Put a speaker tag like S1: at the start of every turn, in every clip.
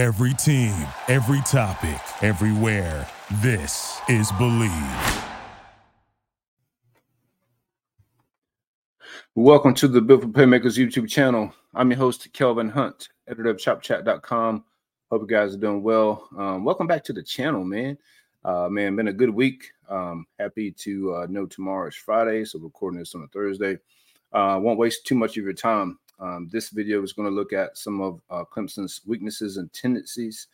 S1: Every team, every topic, everywhere. This is Believe.
S2: Welcome to the Built for Playmakers YouTube channel. I'm your host, Kelvin Hunt, editor of ChopChat.com. Hope you guys are doing well. Um, welcome back to the channel, man. Uh, man, been a good week. Um, happy to uh, know tomorrow is Friday, so recording this on a Thursday. Uh, won't waste too much of your time. Um, this video is going to look at some of uh, Clemson's weaknesses and tendencies.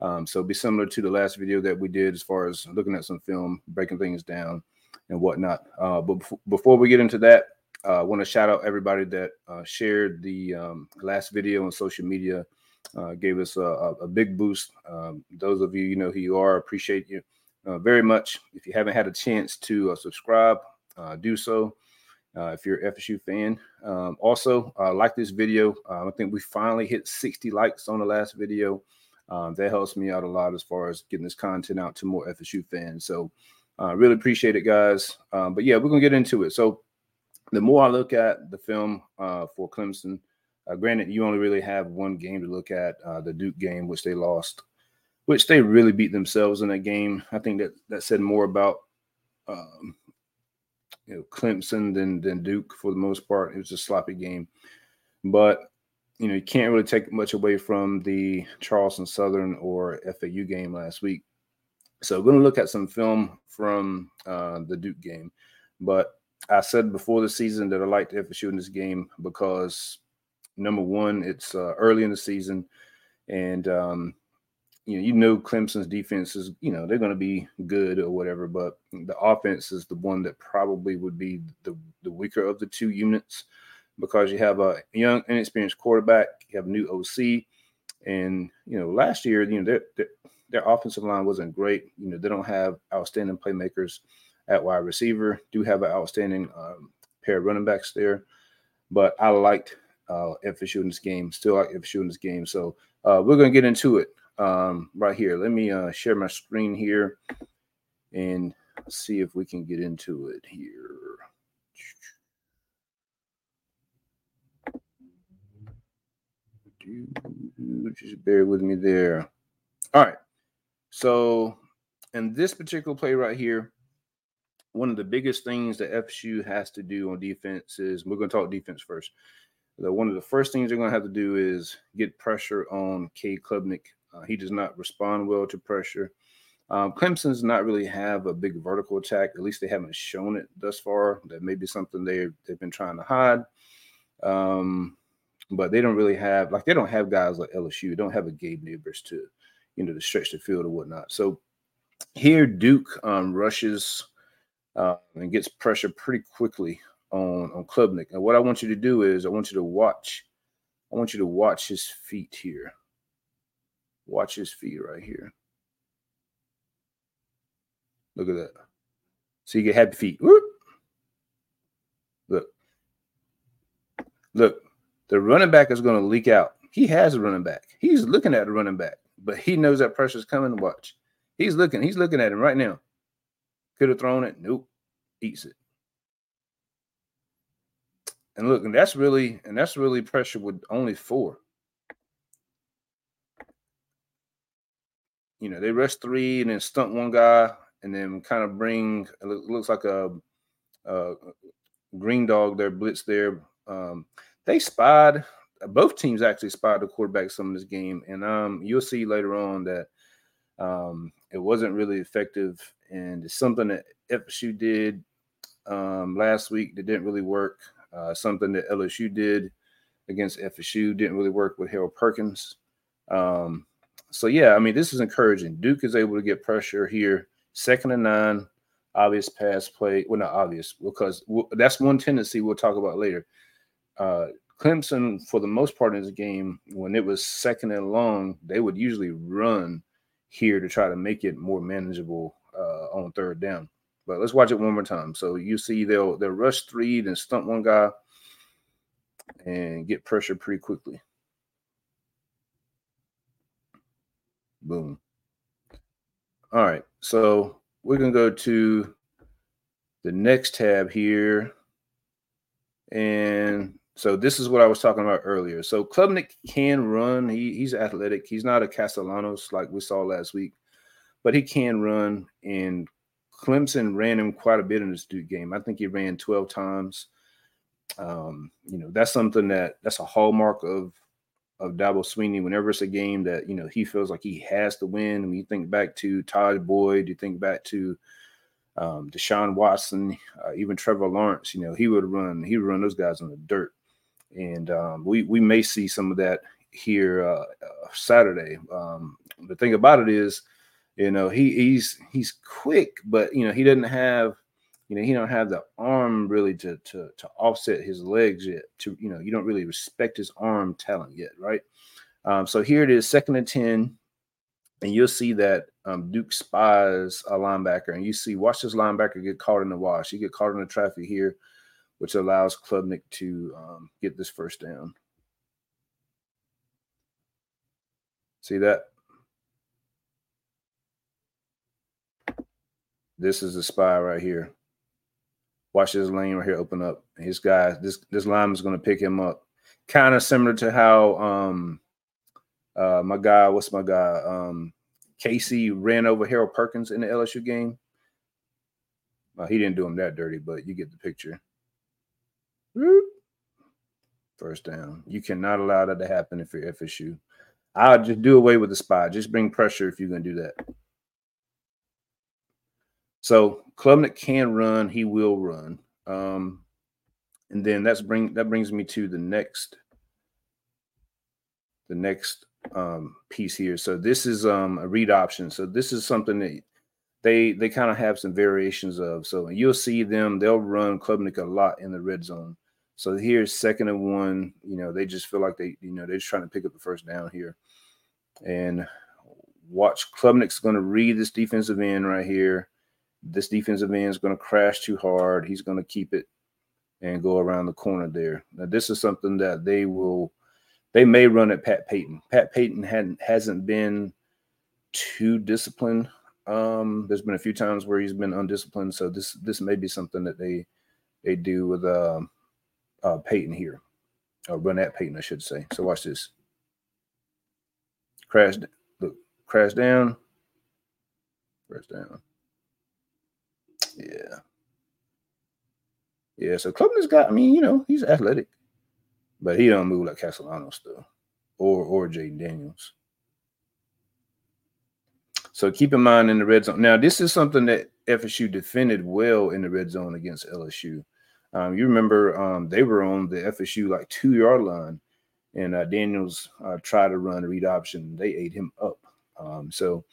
S2: Um, so be similar to the last video that we did as far as looking at some film, breaking things down, and whatnot. Uh, but bef- before we get into that, uh, I want to shout out everybody that uh, shared the um, last video on social media. Uh, gave us a, a, big boost. Um, those of you, you know who you are, appreciate you uh, very much. If you haven't had a chance to subscribe, do so uh, if you're an FSU fan. Um, also, uh, like this video. Uh, I think we finally hit 60 likes on the last video. Um, that helps me out a lot as far as getting this content out to more FSU fans. So, uh, really appreciate it, guys. Um, but yeah, we're gonna get into it. So, the more I look at the film uh, for Clemson, uh, granted, you only really have one game to look at, uh, the Duke game, which they lost, which they really beat themselves in that game. I think that that said more about um, you know, Clemson than than Duke for the most part. It was a sloppy game, but you know you can't really take much away from the Charleston Southern or FAU game last week. So we're going to look at some film from uh, the Duke game, but I said before the season that I liked FSU in this game because number one, it's uh, early in the season, and um, you know, you know Clemson's defense is, you know, they're going to be good or whatever, but the offense is the one that probably would be the, the weaker of the two units because you have a young, inexperienced quarterback, you have a new OC, and you know, last year, you know, their, their, their offensive line wasn't great. You know, they don't have outstanding playmakers at wide receiver. Do have an outstanding um, pair of running backs there, but I liked uh, FSU in this game. Still like FSU in this game. So uh, we're going to get into it um, right here. Let me uh, share my screen here and see if we can get into it here. Just bear with me there. All right. So, in this particular play right here, one of the biggest things that FSU has to do on defense is we're going to talk defense first. The, one of the first things they're going to have to do is get pressure on K. Klubnik uh, he does not respond well to pressure. Um, Clemson's not really have a big vertical attack. At least they haven't shown it thus far. That may be something they they've been trying to hide. Um, but they don't really have like they don't have guys like LSU. They don't have a Gabe Nabers to you know to stretch the field or whatnot. So here Duke um, rushes uh, and gets pressure pretty quickly on on Klubnik. And what I want you to do is I want you to watch. I want you to watch his feet here. Watch his feet right here. Look at that. So you get happy feet. Whoop. Look. Look. The running back is going to leak out. He has a running back. He's looking at the running back, but he knows that pressure's coming. Watch. He's looking. He's looking at him right now. Could have thrown it. Nope. Eats it. And look, and that's really, and that's really pressure with only four. You know, they rush three and then stunt one guy and then kind of bring it looks like a, a green dog there blitz there. Um, they spied both teams actually spied the quarterback some of this game, and um, you'll see later on that um, it wasn't really effective, and it's something that FSU did um, last week that didn't really work. Uh, something that LSU did against FSU didn't really work with Harold Perkins. Um, so yeah, I mean, this is encouraging. Duke is able to get pressure here, second and nine, obvious pass play. Well, not obvious because that's one tendency we'll talk about later. Uh, Clemson, for the most part in this game, when it was second and long, they would usually run here to try to make it more manageable uh, on third down. But let's watch it one more time. So you see they'll they'll rush three, then stunt one guy, and get pressure pretty quickly. Boom. All right. So we're going to go to the next tab here. And So this is what I was talking about earlier. So Klubnik can run. He, he's athletic. He's not a Castellanos like we saw last week, but he can run. And Clemson ran him quite a bit in this Duke game. I think he ran 12 times. Um, you know, that's something that that's a hallmark of of Dabo Swinney Whenever it's a game that you know he feels like he has to win. I mean, you think back to Tajh Boyd, you think back to um, Deshaun Watson, uh, even Trevor Lawrence. You know, he would run. He would run those guys in the dirt and um, we we may see some of that here uh, uh, Saturday. Um, the thing about it is, you know, he he's he's quick, but you know he doesn't have, you know, he don't have the arm really to to to offset his legs yet. To you know, you don't really respect his arm talent yet, right? Um, so here it is, second and ten, and you'll see that um, Duke spies a linebacker, and you see watch this linebacker get caught in the wash. He get caught in the traffic here which allows Klubnik to um, get this first down. See that? This is the spy right here. Watch this lane right here open up. His guy, this this lineman is going to pick him up. Kind of similar to how um uh my guy, what's my guy? Um Casey ran over Harold Perkins in the LSU game. Uh, he didn't do him that dirty, but you get the picture. First down. You cannot allow that to happen if you're FSU. I'll just do away with the spy. Just bring pressure if you're going to do that. So Klubnik can run. He will run. Um, and then that's bring that brings me to the next the next um, piece here. So this is um, a read option. So this is something that they they kind of have some variations of. So you'll see them. They'll run Klubnik a lot in the red zone. So here's second and one. You know, they just feel like they, you know, they're just trying to pick up the first down here. And watch Klubnik's going to read this defensive end right here. This defensive end is going to crash too hard. He's going to keep it and go around the corner there. Now, this is something that they will, they may run at Pat Payton. Pat Payton hadn't hasn't been too disciplined. Um, there's been a few times where he's been undisciplined, so this this may be something that they they do with um uh, Payton here, or run at Payton, I should say. So watch this. Crash, look, crash down, crash down. Yeah, yeah. So Klubnik's got. I mean, you know, he's athletic, but he don't move like Castellanos though, or or Jayden Daniels. So keep in mind in the red zone. Now, this is something that FSU defended well in the red zone against LSU. Um, you remember um, they were on the FSU like two yard line, and uh, Daniels uh, tried to run a read option. They ate him up. Um, so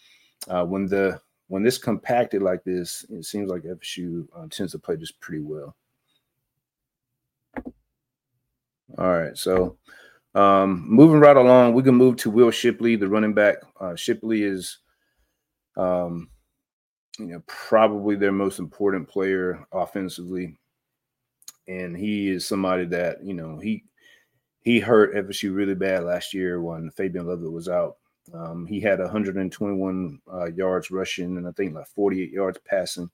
S2: uh, when the when this compacted like this, it seems like FSU uh, tends to play this pretty well. All right, so um, moving right along, we can move to Will Shipley, the running back. Uh, Shipley is, um, you know, probably their most important player offensively and he is somebody that you know he he hurt FSU really bad last year when Fabian Lovett was out. Um, he had 121 uh, yards rushing and I think like 48 yards passing,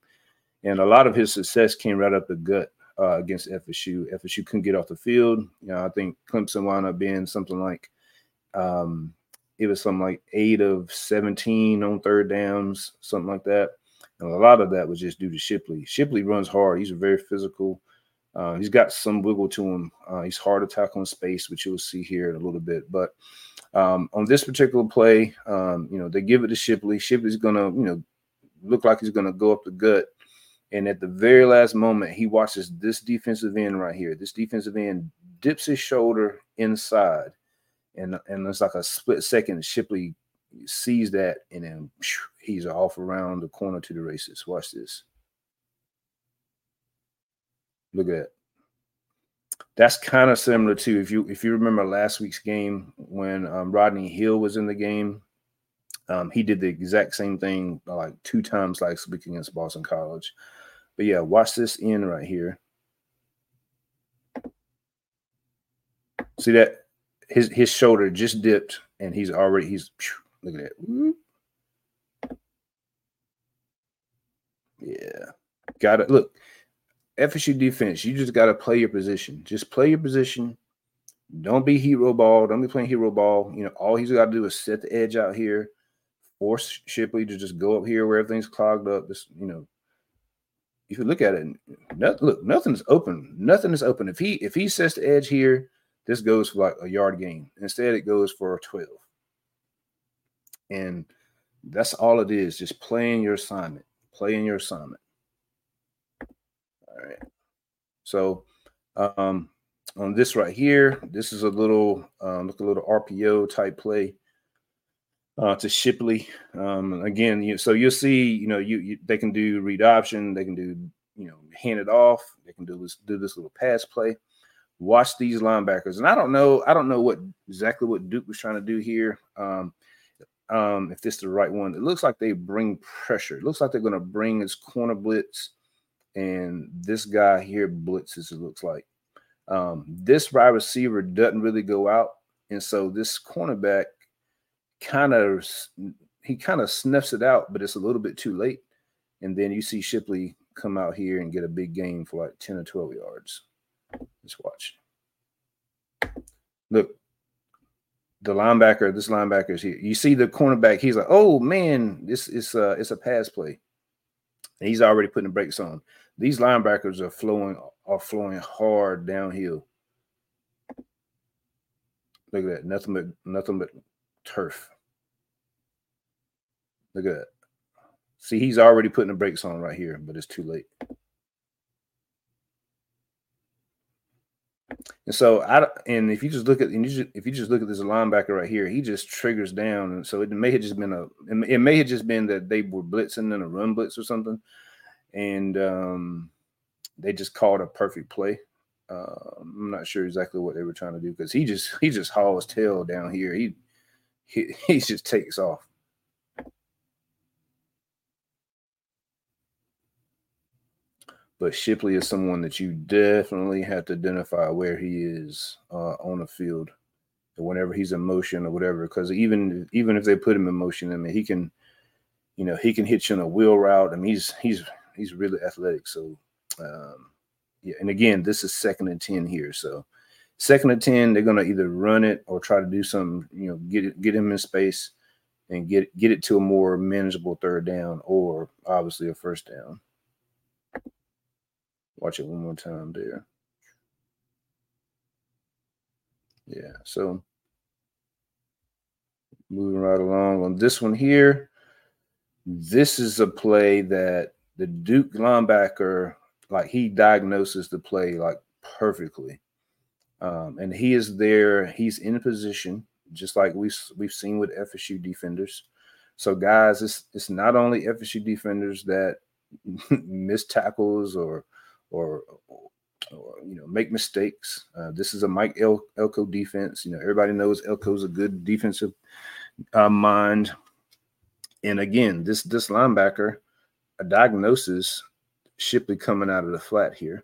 S2: and a lot of his success came right up the gut uh, against FSU. FSU couldn't get off the field. You know, I think Clemson wound up being something like um, it was something like eight of 17 on third downs, something like that. And a lot of that was just due to Shipley. Shipley runs hard. He's a very physical uh, he's got some wiggle to him. Uh, he's hard to tackle in space, which you'll see here in a little bit. But um, on this particular play, um, you know, they give it to Shipley. Shipley's gonna, you know, look like he's gonna go up the gut. And at the very last moment, he watches this defensive end right here. This defensive end dips his shoulder inside, and and it's like a split second. Shipley sees that, and then he's off around the corner to the races. Watch this. Look at that. That's kind of similar to if you if you remember last week's game when um, Rodney Hill was in the game. Um, he did the exact same thing like two times last week against Boston College. But yeah, watch this in right here. See that his his shoulder just dipped and he's already he's look at that. Yeah. Got it. Look, FSU defense, you just got to play your position. Just play your position. Don't be hero ball. Don't be playing hero ball. You know, all he's got to do is set the edge out here, force Shipley to just go up here where everything's clogged up. Just, you know, if you look at it, no, look, nothing's open. Nothing is open. If he if he sets the edge here, this goes for like a yard gain. Instead, it goes for a 12. And that's all it is, just playing your assignment. Playing your assignment. All right. So um on this right here, this is a little um, look a little RPO type play uh, to Shipley. Um, again, you, so you'll see, you know, you, you, they can do read option, they can do, you know, hand it off, they can do this do this little pass play. Watch these linebackers, and I don't know, I don't know what exactly what Duke was trying to do here. Um, um, if this is the right one, it looks like they bring pressure. It looks like they're going to bring his corner blitz, and this guy here blitzes. It looks like um, this wide receiver doesn't really go out, and so this cornerback kind of he kind of sniffs it out, but it's a little bit too late. And then you see Shipley come out here and get a big gain for like 10 or 12 yards. Let's watch. Look, the linebacker, this linebacker is here. You see the cornerback, he's like, oh man, this is uh it's a pass play. And he's already putting the brakes on. These linebackers are flowing are flowing hard downhill. Look at that. Nothing but nothing but turf. Look at that. See, he's already putting the brakes on right here, but it's too late. And so I and if you just look at and you just, if you just look at this linebacker right here, he just triggers down. And so it may have just been a it may have just been that they were blitzing in a run blitz or something, and um, they just called a perfect play. Uh, I'm not sure exactly what they were trying to do because he just he just hauls tail down here. He he, he just takes off. But Shipley is someone that you definitely have to identify where he is uh, on the field, whenever he's in motion or whatever. Because even even if they put him in motion, I mean, he can, you know, he can hit you in a wheel route. I mean, he's he's he's really athletic. So, um, yeah. And again, this is second and ten here. So, second and ten, they're gonna either run it or try to do some, you know, get it, get him in space and get get it to a more manageable third down or obviously a first down. Watch it one more time there. Yeah, so moving right along on this one here. This is a play that the Duke linebacker, like he diagnoses the play like perfectly. Um, and he is there, he's in position, just like we've we've seen with FSU defenders. So, guys, it's it's not only FSU defenders that miss tackles or or, or you know make mistakes. Uh, this is a Mike El- Elko defense. You know everybody knows Elko's a good defensive uh, mind. And again, this this linebacker, a diagnosis Shipley coming out of the flat here,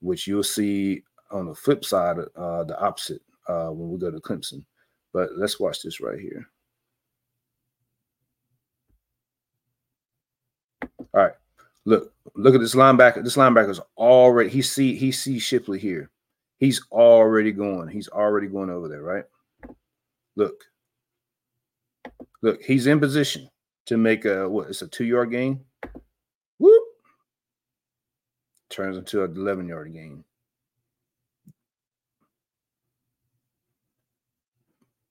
S2: which you'll see on the flip side, uh, the opposite uh, when we go to Clemson. But let's watch this right here. All right. Look, look at this linebacker. This linebacker's already he see he sees Shipley here. He's already going. He's already going over there, right? Look. Look, he's in position to make a what? It's a two-yard gain. Whoop. Turns into an 11-yard gain.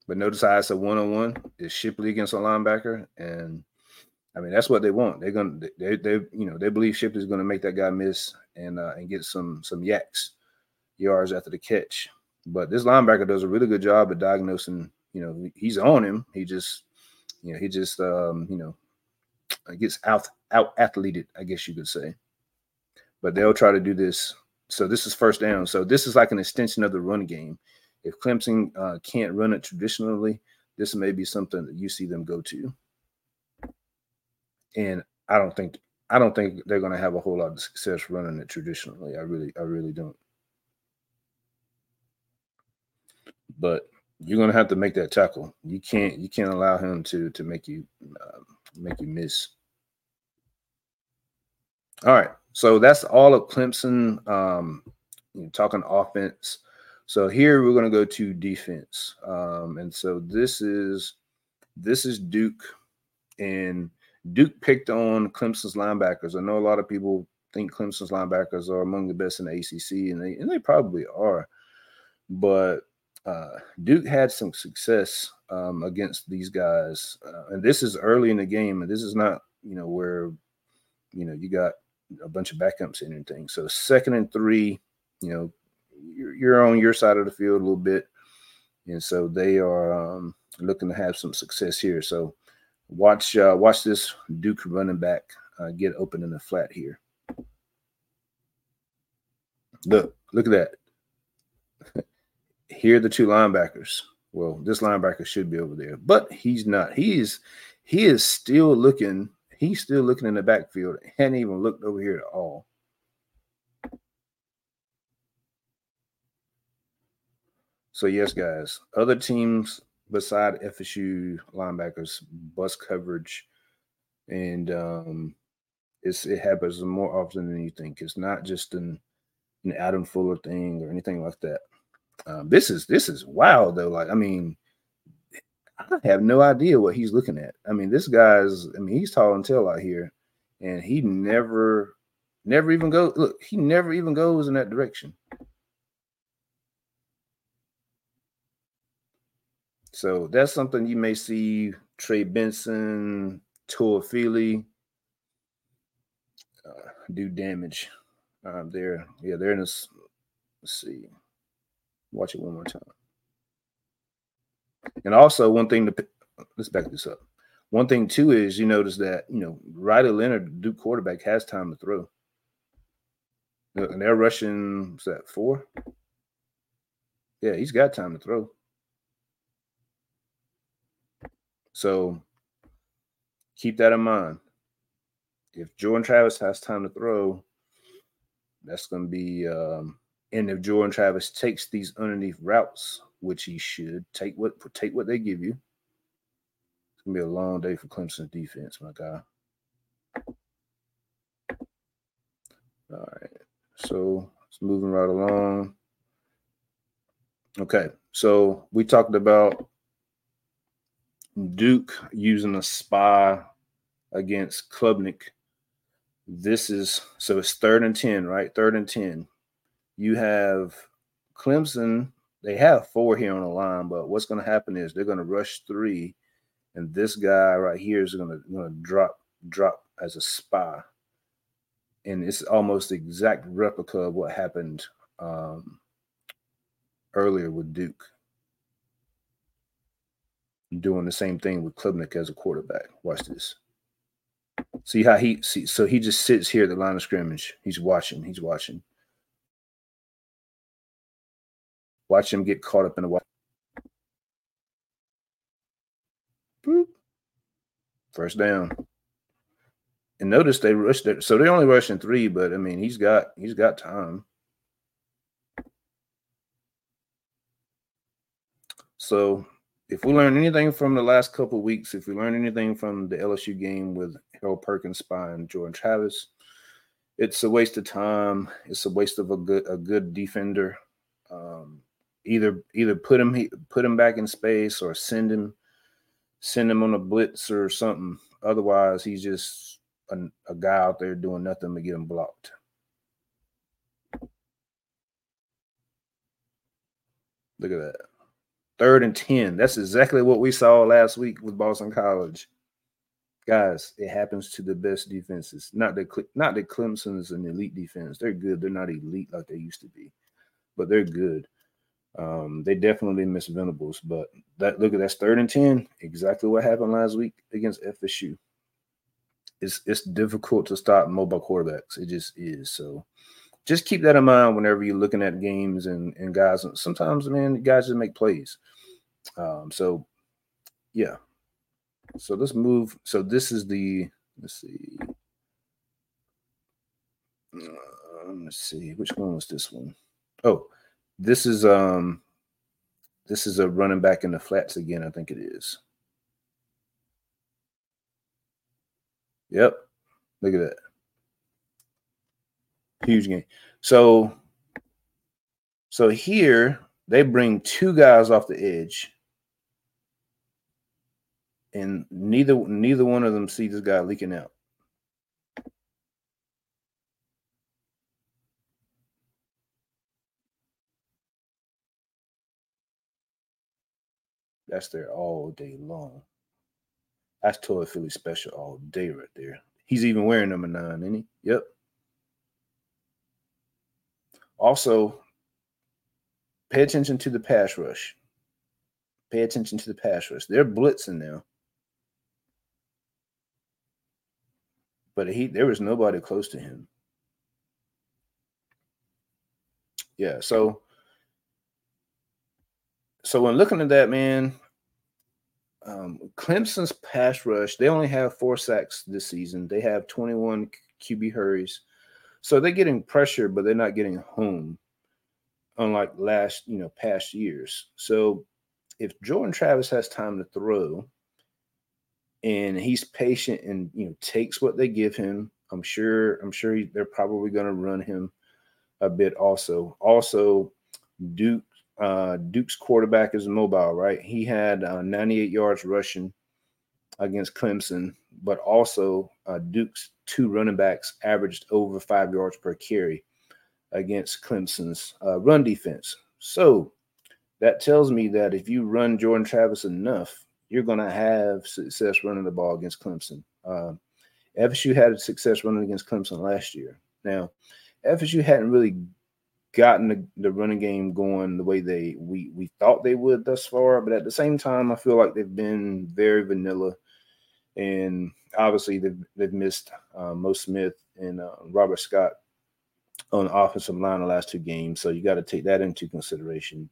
S2: But notice how it's a one-on-one. It's Shipley against a linebacker, and I mean, that's what they want. They're gonna they they you know they believe Shipley's gonna make that guy miss and uh, and get some some yaks yards after the catch. But this linebacker does a really good job at diagnosing. You know, he's on him. He just you know he just um, you know gets out out athleted, I guess you could say. But they'll try to do this. So this is first down. So this is like an extension of the run game. If Clemson uh, can't run it traditionally, this may be something that you see them go to and I don't think I don't think they're going to have a whole lot of success running it traditionally. I really, I really don't. But you're going to have to make that tackle. You can't, you can't allow him to to make you uh, make you miss. All right, so that's all of Clemson. Um, talking offense. So here we're going to go to defense. Um, and so this is this is Duke and Duke picked on Clemson's linebackers. I know a lot of people think Clemson's linebackers are among the best in the ACC, and they and they probably are. But uh, Duke had some success um, against these guys, uh, and this is early in the game, and this is not you know where you know you got a bunch of backups and anything. So second and three, you know, you're, you're on your side of the field a little bit, and so they are um, looking to have some success here. So watch uh, watch this Duke running back uh, get open in the flat here. Look, look at that. here are the two linebackers. Well, this linebacker should be over there, but he's not. He is he is still looking. He's still looking in the backfield. Hadn't even looked over here at all. So yes, guys, other teams beside FSU linebackers bust coverage, and um, it's it happens more often than you think. It's not just an an Adam Fuller thing or anything like that. Um, this is this is wild though. Like I mean, I have no idea what he's looking at. I mean, this guy's. I mean, he's tall and tall out here, and he never, never even go. Look, he never even goes in that direction. So that's something you may see Trey Benson, Toafili uh, do damage. Um, there, yeah, they're in this. Let's see. Watch it one more time. And also, one thing to let's back this up. One thing too is you notice that you know Riley Leonard, Duke quarterback, has time to throw. And they're rushing. What's that four? Yeah, he's got time to throw. So keep that in mind. If Jordan Travis has time to throw, that's going to be. Um, and if Jordan Travis takes these underneath routes, which he should take what take what they give you, it's gonna be a long day for Clemson's defense, my guy. All right, so it's moving right along. Okay, so we talked about Duke using a spy against Klubnik. This is so it's third and 10, right? Third and 10. You have Clemson, they have four here on the line, but what's going to happen is they're going to rush three, and this guy right here is going to, going to drop drop as a spy. And it's almost the exact replica of what happened um, earlier with Duke doing the same thing with Klubnik as a quarterback. Watch this. See how he see so he just sits here at the line of scrimmage. He's watching. He's watching. Watch him get caught up in the watch. Boop. First down. And notice they rushed it. So they're only rushing three, but I mean he's got he's got time. So if we learn anything from the last couple weeks, if we learn anything from the LSU game with Harold Perkins spying Jordan Travis, it's a waste of time. It's a waste of a good a good defender. Um, either either put him put him back in space or send him send him on a blitz or something. Otherwise, he's just a, a guy out there doing nothing but get him blocked. Look at that. Third and 10. That's exactly what we saw last week with Boston College. Guys, it happens to the best defenses. Not that not that Clemson is an elite defense. They're good. They're not elite like they used to be, but they're good. Um, they definitely miss Venables, but that look at that's third and 10. Exactly what happened last week against FSU. It's it's difficult to stop mobile quarterbacks. It just is. So just keep that in mind whenever you're looking at games and, and guys. Sometimes, man, guys just make plays. Um, so yeah. So let's move. So this is the let's see. Uh, let's see which one was this one. Oh, this is um this is a running back in the flats again. I think it is. Yep. Look at that. Huge game. So so here they bring two guys off the edge, and neither neither one of them see this guy leaking out. That's there all day long. That's Toafili special all day right there. He's even wearing number nine, isn't he? Yep. Also, pay attention to the pass rush. Pay attention to the pass rush. They're blitzing now. But he there was nobody close to him. Yeah, so so when looking at that, man, um, Clemson's pass rush, they only have four sacks this season. They have 21 QB hurries. So they're getting pressure, but they're not getting home, unlike last, you know, past years. So if Jordan Travis has time to throw and he's patient and you know takes what they give him, I'm sure, I'm sure he, they're probably going to run him a bit also. Also, Duke uh, Duke's quarterback is mobile, right? He had uh, 98 yards rushing against Clemson, but also uh, Duke's two running backs averaged over five yards per carry against Clemson's uh, run defense. So that tells me that if you run Jordan Travis enough, you're going to have success running the ball against Clemson. Uh, FSU had success running against Clemson last year. Now, FSU hadn't really gotten the, the running game going the way they we we thought they would thus far. But at the same time, I feel like they've been very vanilla, and obviously they've they've missed uh, Mo Smith and uh, Robert Scott on the offensive line the last two games. So you got to take that into consideration.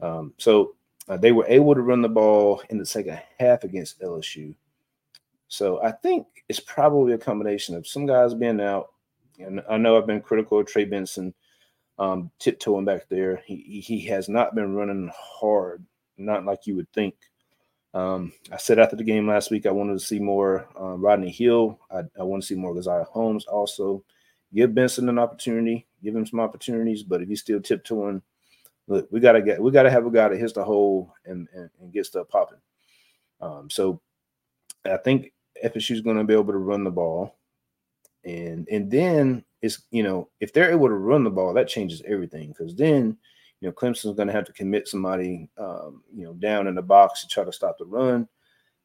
S2: Um, so uh, they were able to run the ball in the second half against LSU. So I think it's probably a combination of some guys being out. And I know I've been critical of Trey Benson um, tiptoeing back there. He he has not been running hard, not like you would think. Um, I said after the game last week, I wanted to see more uh, Rodney Hill. I, I want to see more Caziah Holmes. Also, give Benson an opportunity, give him some opportunities. But if he's still tiptoeing, look, we gotta get, we gotta have a guy that hits the hole and and, and get stuff popping. Um, so I think FSU is going to be able to run the ball, and and then it's you know if they're able to run the ball, that changes everything because then you know Clemson's going to have to commit somebody um, you know down in the box to try to stop the run,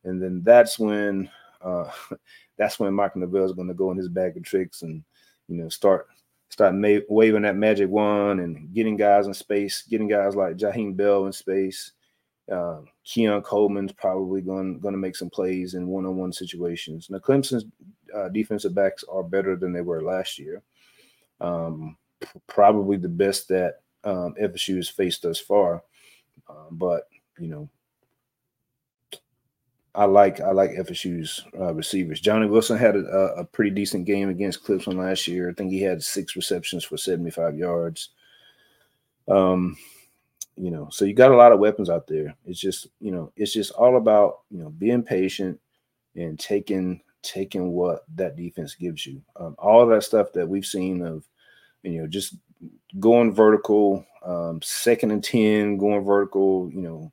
S2: and then that's when uh, that's when Mike Norvell is going to go in his bag of tricks and you know start start ma- waving that magic wand and getting guys in space, getting guys like Jaheim Bell in space. Uh, Keon Coleman's probably going going to make some plays in one on one situations. Now Clemson's uh, defensive backs are better than they were last year. Um, probably the best that um, FSU has faced thus far. Uh, but you know, I like I like FSU's uh, receivers. Johnny Wilson had a, a, pretty decent game against Clemson last year. I think he had six receptions for 75 yards. Um, you know, so you got a lot of weapons out there. It's just, you know, it's just all about, you know, being patient and taking taking what that defense gives you. Um, all that stuff that we've seen of, you know, just going vertical, um, second and 10, going vertical, you know,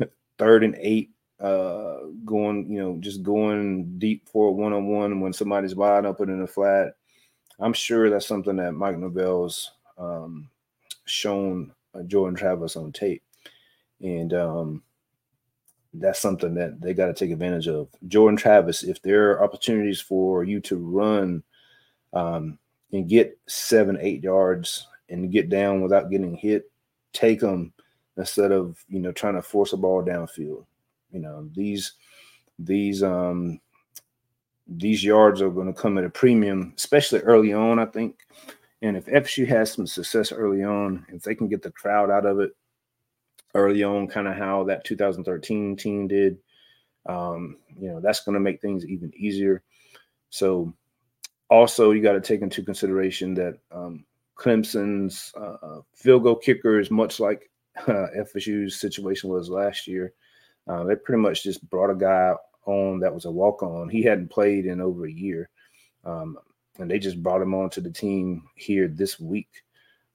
S2: third and eight, uh, going, you know, just going deep for a one on one when somebody's wide open in the flat. I'm sure that's something that Mike Norvell's um, shown uh, Jordan Travis on tape. And, um, that's something that they got to take advantage of. Jordan Travis, if there are opportunities for you to run um, and get seven, eight yards and get down without getting hit, take them instead of you know trying to force a ball downfield. You know these these um these yards are going to come at a premium, especially early on. I think, and if FSU has some success early on, if they can get the crowd out of it, early on, kind of how that 2013 team did. Um, you know, that's going to make things even easier. So, also, you got to take into consideration that um, Clemson's uh, field goal kicker is much like uh, FSU's situation was last year. Uh, they pretty much just brought a guy on that was a walk on. He hadn't played in over a year. Um, and they just brought him on to the team here this week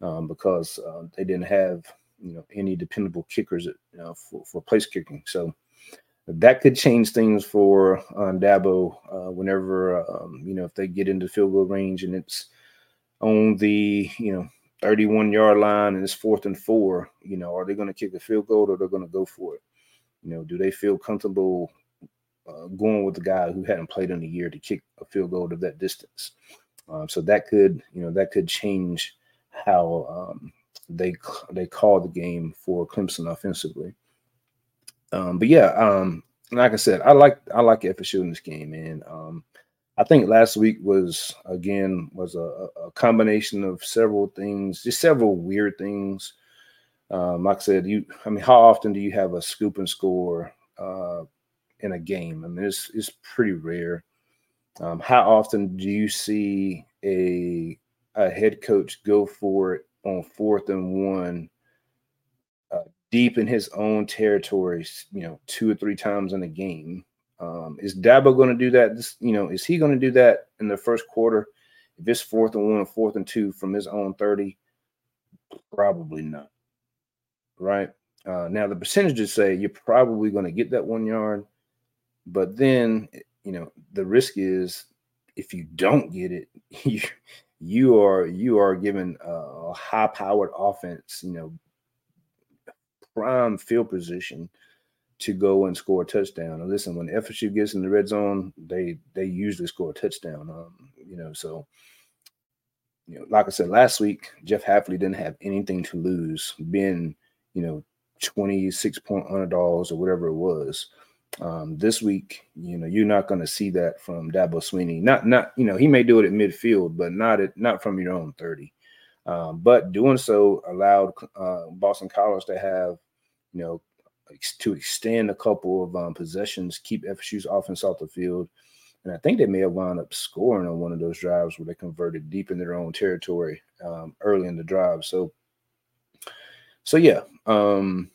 S2: um, because uh, they didn't have you know any dependable kickers you know, for, for place kicking. So that could change things for um, Dabo uh, whenever um, you know if they get into field goal range and it's on the you know 31 yard line and it's fourth and four. You know, are they going to kick a field goal or they're going to go for it? You know, do they feel comfortable uh, going with the guy who hadn't played in a year to kick a field goal to that distance? Um, so that could you know that could change how um, they they call the game for Clemson offensively. Um, but yeah, um, like I said, I like I like FSU in this game, and um, I think last week was again was a, a, combination of several things, just several weird things. Um, like I said, you I mean, how often do you have a scoop and score uh, in a game? I mean, it's it's pretty rare. Um, how often do you see a a head coach go for it on fourth and one uh, deep in his own territory, you know, two or three times in a game. Um, is Dabo going to do that? This, you know, is he going to do that in the first quarter? If it's fourth and one, fourth and two from his own 30, probably not. Right. Uh, now the percentages say you're probably going to get that one yard, but then you know the risk is if you don't get it, you you are you are given a high powered offense, you know, prime field position to go and score a touchdown. And listen, when FSU gets in the red zone, they they usually score a touchdown. Um, you know, so you know, like I said last week, Jeff Hafley didn't have anything to lose, being you know 26 point underdogs or whatever it was. Um, this week, you know, you're not going to see that from Dabo Swinney. Not, not, you know, he may do it at midfield, but not at, not from your own 30. Um, but doing so allowed uh, Boston College to have, you know, to extend a couple of um, possessions, keep FSU's offense off the field. And I think they may have wound up scoring on one of those drives where they converted deep in their own territory um, early in the drive. So, so yeah, um,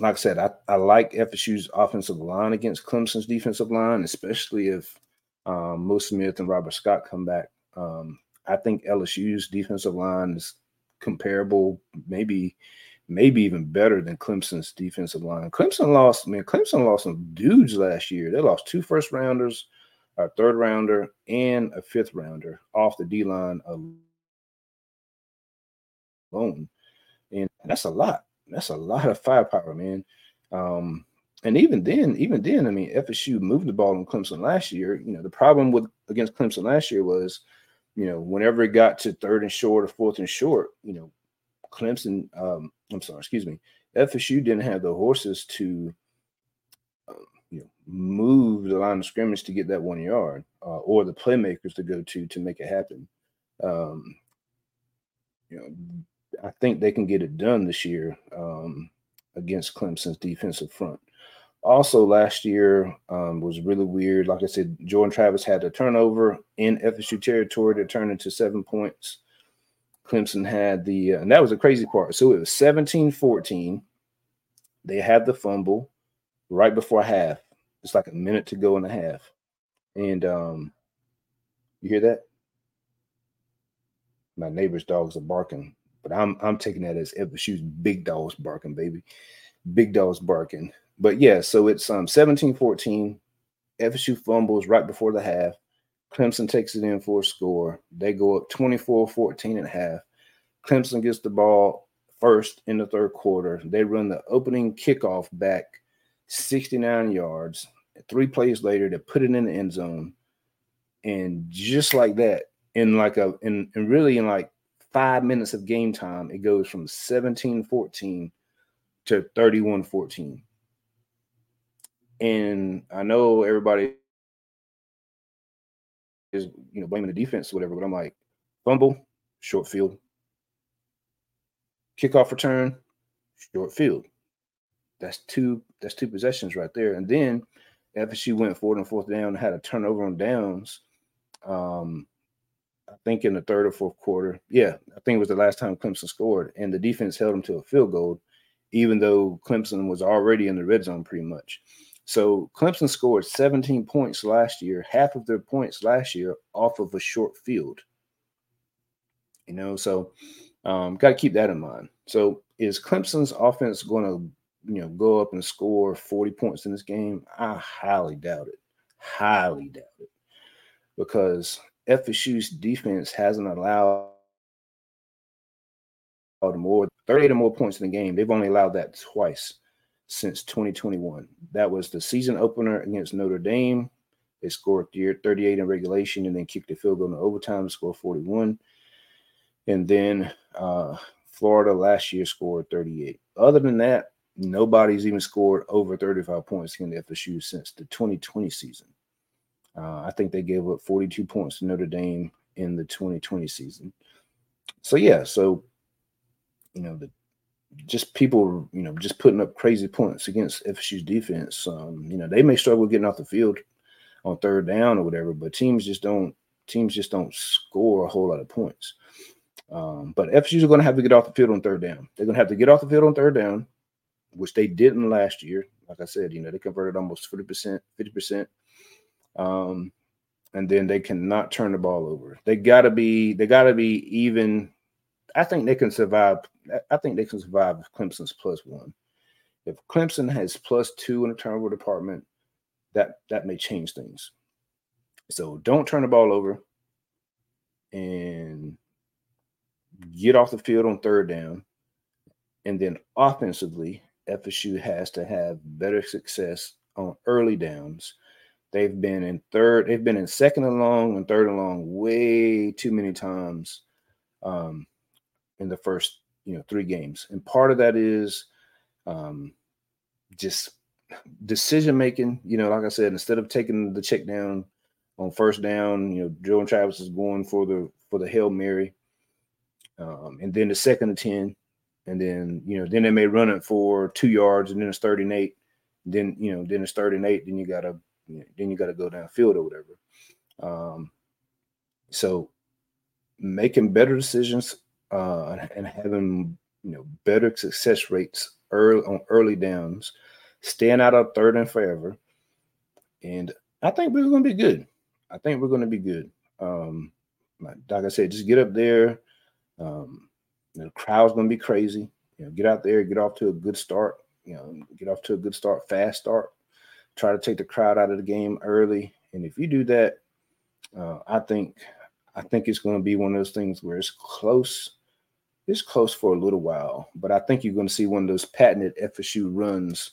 S2: like I said, I, I like FSU's offensive line against Clemson's defensive line, especially if um, Mo Smith and Robert Scott come back. Um, I think LSU's defensive line is comparable, maybe maybe even better than Clemson's defensive line. Clemson lost, I mean, Clemson lost some dudes last year. They lost two first rounders, a third rounder, and a fifth rounder off the D line alone. And that's a lot that's a lot of firepower, man. Um, and even then, even then, I mean, FSU moved the ball on Clemson last year. You know, the problem with against Clemson last year was, you know, whenever it got to third and short or fourth and short, you know, Clemson, um, I'm sorry, excuse me, FSU didn't have the horses to, uh, you know, move the line of scrimmage to get that one yard, uh, or the playmakers to go to to make it happen. Um, you know, I think they can get it done this year um, against Clemson's defensive front. Also, last year um, was really weird. Like I said, Jordan Travis had a turnover in FSU territory that turned into seven points. Clemson had the, uh, and that was the crazy part. So it was 17 14. They had the fumble right before half. It's like a minute to go and a half. And um, you hear that? My neighbor's dogs are barking. But I'm I'm taking that as FSU's big dogs barking, baby. Big dogs barking. But yeah, so it's um 17-14. FSU fumbles right before the half. Clemson takes it in for a score. They go up 24-14 and a half. Clemson gets the ball first in the third quarter. They run the opening kickoff back 69 yards. Three plays later, they put it in the end zone. And just like that, in like a in, in really in like five minutes of game time, it goes from 17 14 to 31 14. And I know everybody is you know blaming the defense or whatever, but I'm like, fumble, short field. Kickoff return, short field. That's two, that's two possessions right there. And then FSU went forward and fourth down, had a turnover on downs. Um, I think in the third or fourth quarter. Yeah, I think it was the last time Clemson scored, and the defense held them to a field goal, even though Clemson was already in the red zone pretty much. So Clemson scored 17 points last year, half of their points last year off of a short field. You know, so um, got to keep that in mind. So is Clemson's offense going to you know go up and score 40 points in this game? I highly doubt it. Highly doubt it. Because FSU's defense hasn't allowed more 38 or more points in the game. They've only allowed that twice since 2021. That was the season opener against Notre Dame. They scored 38 in regulation and then kicked a field goal in overtime to score 41. And then uh, Florida last year scored 38. Other than that, nobody's even scored over 35 points in the FSU since the 2020 season. Uh, I think they gave up 42 points to Notre Dame in the 2020 season. So yeah, so you know the just people you know just putting up crazy points against FSU's defense. Um, you know they may struggle getting off the field on third down or whatever, but teams just don't teams just don't score a whole lot of points. Um, but FSU's are going to have to get off the field on third down. They're going to have to get off the field on third down, which they didn't last year. Like I said, you know they converted almost 50%, 50%. Um, and then they cannot turn the ball over. They gotta be, they gotta be even. I think they can survive. I think they can survive if Clemson's plus one. If Clemson has plus two in the turnover department, that that may change things. So don't turn the ball over and get off the field on third down. And then offensively, FSU has to have better success on early downs They've been in third, they've been in second and long and third and long way too many times um, in the first, you know, three games. And part of that is um, just decision making. You know, like I said, instead of taking the check down on first down, you know, Jordan Travis is going for the for the Hail Mary. Um, and then the second and 10, and then you know, then they may run it for two yards, and then it's 38. Then you know, then it's 38. Then you gotta then you got to go downfield or whatever. Um, so making better decisions uh, and having you know better success rates early on early downs, staying out of third and forever, and I think we're going to be good. I think we're going to be good. Um, like I said, just get up there. Um, the crowd's going to be crazy. You know, get out there, get off to a good start. You know, get off to a good start, fast start try to take the crowd out of the game early. And if you do that, uh, I think I think it's going to be one of those things where it's close. It's close for a little while, but I think you're going to see one of those patented FSU runs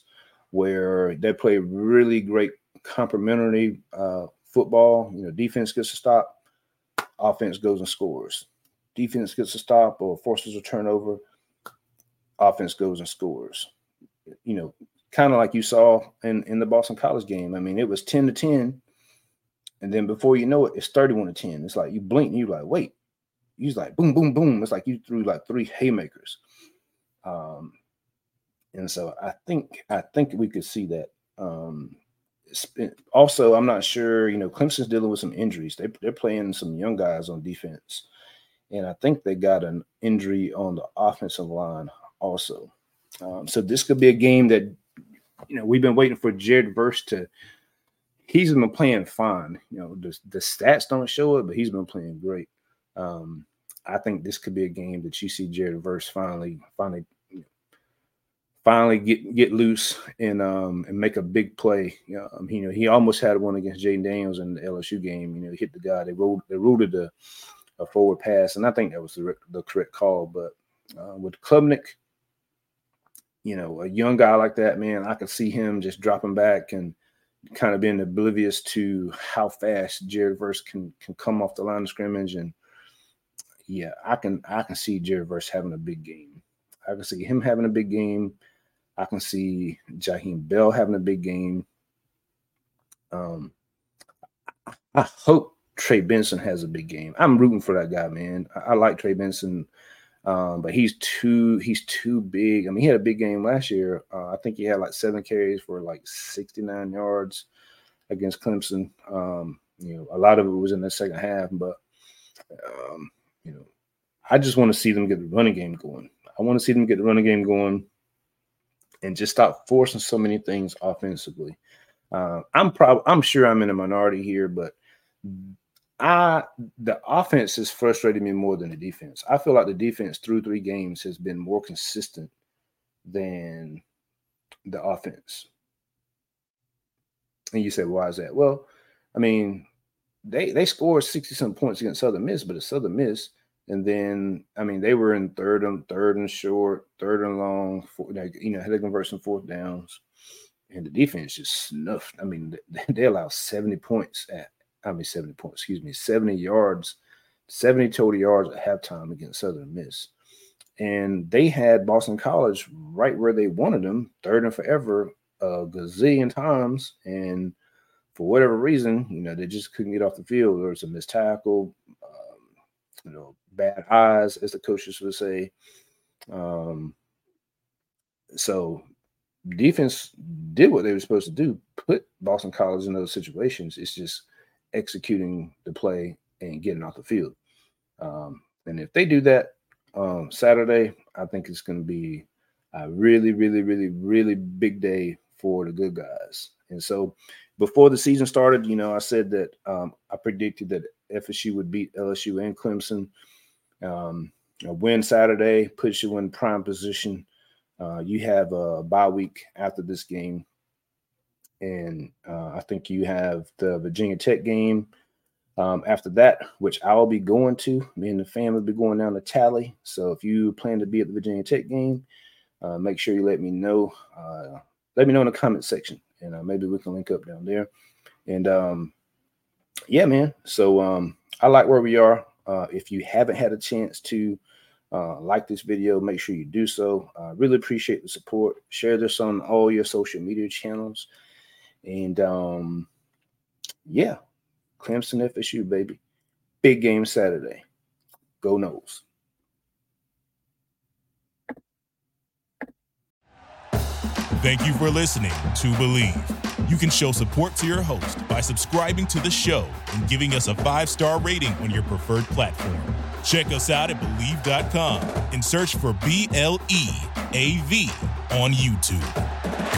S2: where they play really great complementary uh, football. You know, defense gets a stop, offense goes and scores. Defense gets a stop or forces a turnover, offense goes and scores. You know, kind of like you saw in, in the Boston College game. I mean, it was 10 to 10. And then before you know it, it's 31 to 10. It's like you blink and you're like, wait. You're like boom, boom, boom. It's like you threw like three haymakers. Um, and so I think I think we could see that. Um, also, I'm not sure. You know, Clemson's dealing with some injuries. They, they're playing some young guys on defense, and I think they got an injury on the offensive line also. Um, so this could be a game that you know, we've been waiting for Jared Verse to. He's been playing fine. You know, the, the stats don't show it, but he's been playing great. Um, I think this could be a game that you see Jared Verse finally, finally, finally get get loose and um and make a big play. Um, you know, he almost had one against Jayden Daniels in the LSU game. You know, hit the guy. They rolled they ruled a, a forward pass, and I think that was the, the correct call. But uh, with Klubnik, you know, a young guy like that, man, I could see him just dropping back and kind of being oblivious to how fast Jared Verse can can come off the line of scrimmage. And yeah, I can I can see Jared Verse having a big game. I can see him having a big game. I can see Jaheim Bell having a big game. Um, I hope Trey Benson has a big game. I'm rooting for that guy, man. I, I like Trey Benson. Um, but he's too he's too big. I mean, he had a big game last year. Uh, I think he had like seven carries for like 69 yards against Clemson. Um, you know, a lot of it was in the second half, but um, you know, I just want to see them get the running game going. I want to see them get the running game going and just stop forcing so many things offensively. Uh, I'm probably I'm sure I'm in a minority here, but I the offense has frustrated me more than the defense. I feel like the defense through three games has been more consistent than the offense. And you say, why is that? Well, I mean, they they scored 60 some points against Southern Miss, but it's Southern Miss. And then, I mean, they were in third and third and short, third and long, four, you know, had to convert some fourth downs. And the defense just snuffed. I mean, they, they allowed 70 points at, I mean, 70 points, excuse me, 70 yards, 70 total yards at halftime against Southern Miss. And they had Boston College right where they wanted them, third and forever, a gazillion times. And for whatever reason, you know, they just couldn't get off the field. There was a missed tackle, um, you know, bad eyes, as the coaches would say. Um, so defense did what they were supposed to do, put Boston College in those situations. It's just executing the play and getting off the field. Um, and if they do that um, Saturday, I think it's going to be a really, really, really, really big day for the good guys. And so before the season started, you know, I said that um, I predicted that FSU would beat LSU and Clemson. Um, win Saturday puts you in prime position. Uh, you have a bye week after this game. And uh, I think you have the Virginia Tech game um, after that, which I'll be going to. Me and the family be going down to Tally. So if you plan to be at the Virginia Tech game, uh, make sure you let me know. Uh, let me know in the comment section, and uh, maybe we can link up down there. And um, yeah, man. So um, I like where we are. Uh, if you haven't had a chance to uh, like this video, make sure you do so. I really appreciate the support. Share this on all your social media channels. And um, yeah, Clemson FSU, baby. Big game Saturday. Go Noles.
S1: Thank you for listening to Bleav. You can show support to your host by subscribing to the show and giving us a five star rating on your preferred platform. Check us out at Bleav.com and search for B L E A V on YouTube.